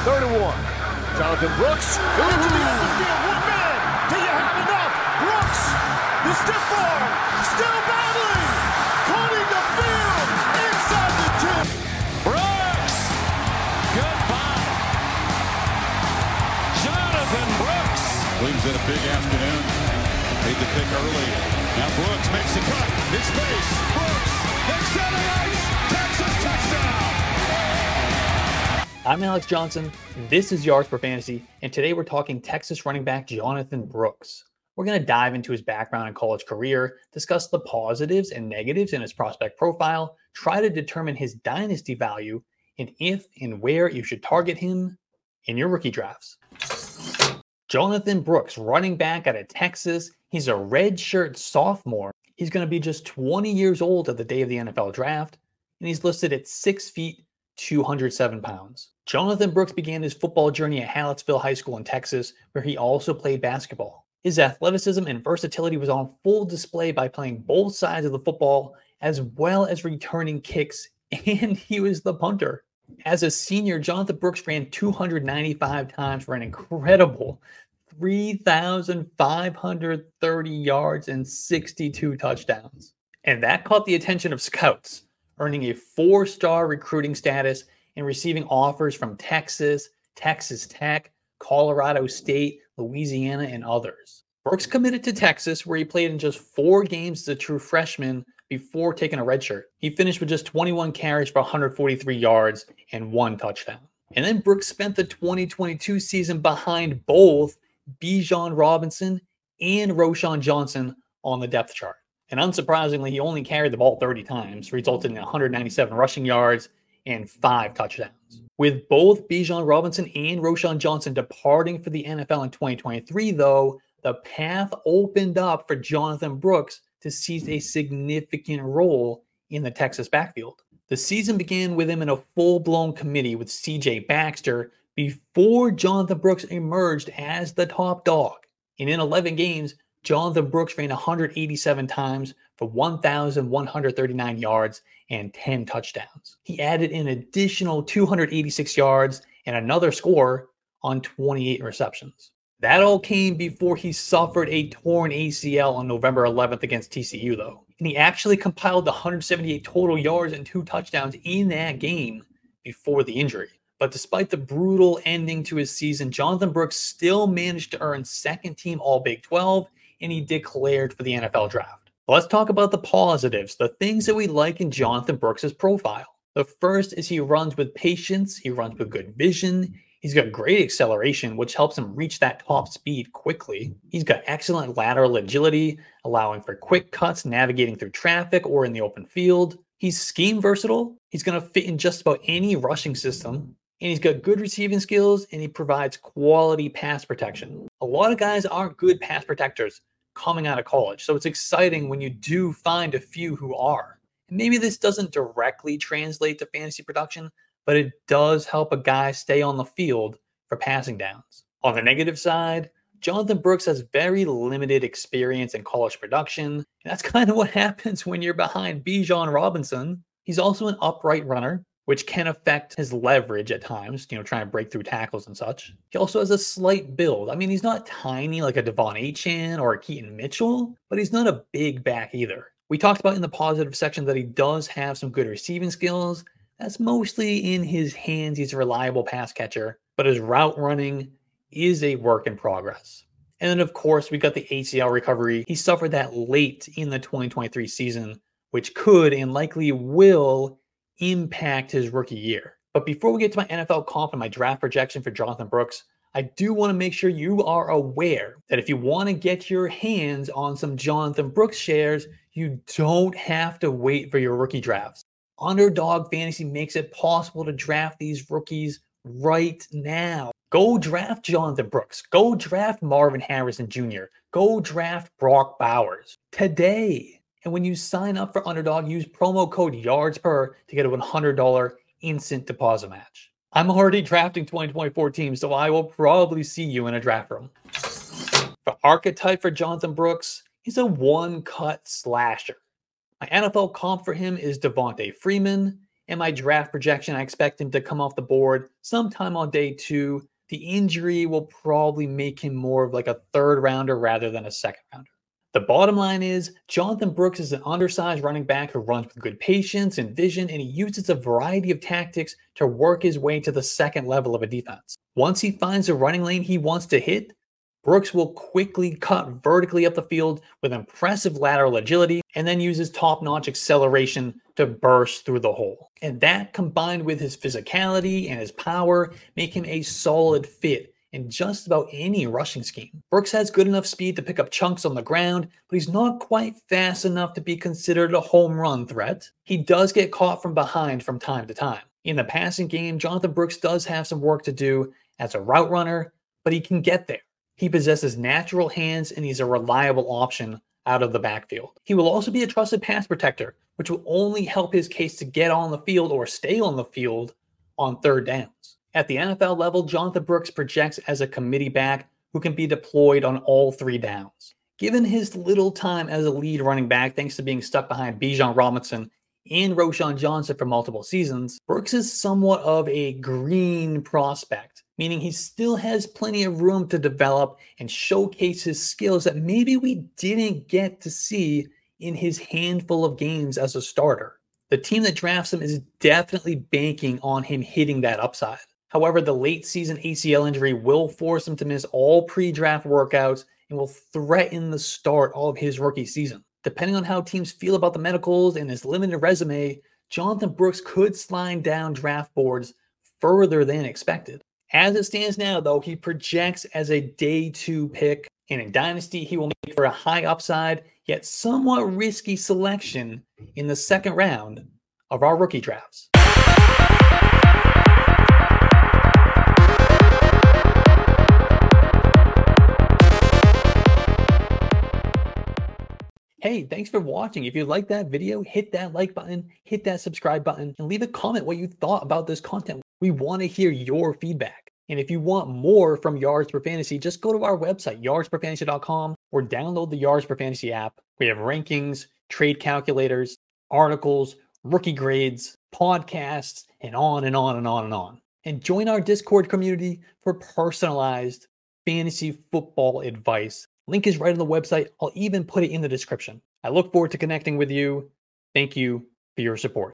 Third and one. Jonathon Brooks. Ooh. Into the. One man. Do you have enough? Brooks. The stiff arm. Still battling. Holding the field. Inside the 10. Brooks. Goodbye. Jonathon Brooks. Williams had a big afternoon. Made the pick early. Now Brooks makes the cut. In space. Brooks. Next down the ice. I'm Alex Johnson. This is Yards per Fantasy, and today we're talking Texas running back Jonathon Brooks. We're going to dive into his background and college career, discuss the positives and negatives in his prospect profile, try to determine his dynasty value, and if and where you should target him in your rookie drafts. Jonathon Brooks, running back out of Texas. He's a redshirt sophomore. He's going to be just 20 years old at the day of the NFL draft, and he's listed at 6 feet, 207 pounds. Jonathon Brooks began his football journey at Hallettsville High School in Texas, where he also played basketball. His athleticism and versatility was on full display by playing both sides of the football, as well as returning kicks, and he was the punter. As a senior, Jonathon Brooks ran 295 times for an incredible 3,530 yards and 62 touchdowns. And that caught the attention of scouts, earning a four star recruiting status and receiving offers from Texas, Texas Tech, Colorado State, Louisiana, and others. Brooks committed to Texas, where he played in just four games as a true freshman before taking a redshirt. He finished with just 21 carries for 143 yards and one touchdown. And then Brooks spent the 2022 season behind both Bijan Robinson and Roschon Johnson on the depth chart. And unsurprisingly, he only carried the ball 30 times, resulting in 197 rushing yards and five touchdowns. With both Bijan Robinson and Roschon Johnson departing for the NFL in 2023, though, the path opened up for Jonathon Brooks to seize a significant role in the Texas backfield. The season began with him in a full blown committee with CJ Baxter before Jonathon Brooks emerged as the top dog. And in 11 games, Jonathon Brooks ran 187 times for 1,139 yards and 10 touchdowns. He added an additional 286 yards and another score on 28 receptions. That all came before he suffered a torn ACL on November 11th against TCU, though. And he actually compiled the 178 total yards and two touchdowns in that game before the injury. But despite the brutal ending to his season, Jonathon Brooks still managed to earn second team All Big 12 and he declared for the NFL draft. Let's talk about the positives, the things that we like in Jonathon Brooks' profile. The first is he runs with patience, he runs with good vision, He's got great acceleration, which helps him reach that top speed quickly. He's got excellent lateral agility, allowing for quick cuts navigating through traffic or in the open field. He's scheme versatile. He's going to fit in just about any rushing system. And he's got good receiving skills and he provides quality pass protection. A lot of guys aren't good pass protectors coming out of college. So it's exciting when you do find a few who are. And maybe this doesn't directly translate to fantasy production, but it does help a guy stay on the field for passing downs. On the negative side, Jonathon Brooks has very limited experience in college production. That's kind of what happens when you're behind Bijan Robinson. He's also an upright runner, which can affect his leverage at times, you know, trying to break through tackles and such. He also has a slight build. I mean, he's not tiny like a De'Von Achane or a Keaton Mitchell, but he's not a big back either. We talked about in the positive section that he does have some good receiving skills that's mostly in his hands. He's a reliable pass catcher, but his route running is a work in progress. And then, of course, we got the ACL recovery. He suffered that late in the 2023 season, which could and likely will impact his rookie year. But before we get to my NFL comp and my draft projection for Jonathon Brooks, I do want to make sure you are aware that if you want to get your hands on some Jonathon Brooks shares, you don't have to wait for your rookie drafts. Underdog Fantasy makes it possible to draft these rookies right now. Go draft Jonathon Brooks. Go draft Marvin Harrison Jr. Go draft Brock Bowers today. And when you sign up for Underdog, use promo code YARDSPER to get a $100 instant deposit match. I'm already drafting 2024 teams, so I will probably see you in a draft room. The archetype for Jonathon Brooks, he's a one cut slasher. My NFL comp for him is Devonta Freeman, In my draft projection, I expect him to come off the board sometime on day two. The injury will probably make him more of like a third rounder rather than a second rounder. The bottom line is Jonathon Brooks is an undersized running back who runs with good patience and vision, and he uses a variety of tactics to work his way to the second level of a defense. Once he finds a running lane he wants to hit, Brooks will quickly cut vertically up the field with impressive lateral agility and then uses top notch acceleration to burst through the hole. And that combined with his physicality and his power make him a solid fit in just about any rushing scheme. Brooks has good enough speed to pick up chunks on the ground, but he's not quite fast enough to be considered a home run threat. He does get caught from behind from time to time. In the passing game, Jonathon Brooks does have some work to do as a route runner, but he can get there. He possesses natural hands and he's a reliable option out of the backfield. He will also be a trusted pass protector, which will only help his case to get on the field or stay on the field on third downs. At the NFL level, Jonathon Brooks projects as a committee back who can be deployed on all three downs. Given his little time as a lead running back, thanks to being stuck behind Bijan Robinson and Roschon Johnson for multiple seasons, Brooks is somewhat of a green prospect, meaning he still has plenty of room to develop and showcase his skills that maybe we didn't get to see in his handful of games as a starter. The team that drafts him is definitely banking on him hitting that upside. However, the late season ACL injury will force him to miss all pre draft workouts and will threaten the start of his rookie season. Depending on how teams feel about the medicals and his limited resume, Jonathon Brooks could slide down draft boards further than expected. As it stands now, though, he projects as a day two pick, and in Dynasty, he will make for a high upside, yet somewhat risky selection in the second round of our rookie drafts. Hey, thanks for watching. If you like that video, hit that like button, hit that subscribe button, and leave a comment what you thought about this content. We want to hear your feedback. And if you want more from Yards Per Fantasy, just go to our website, yardsperfantasy.com, or download the Yards Per Fantasy app. We have rankings, trade calculators, articles, rookie grades, podcasts, and on and on and on and on. And join our Discord community for personalized fantasy football advice Link is right on the website. I'll even put it in the description. I look forward to connecting with you. Thank you for your support.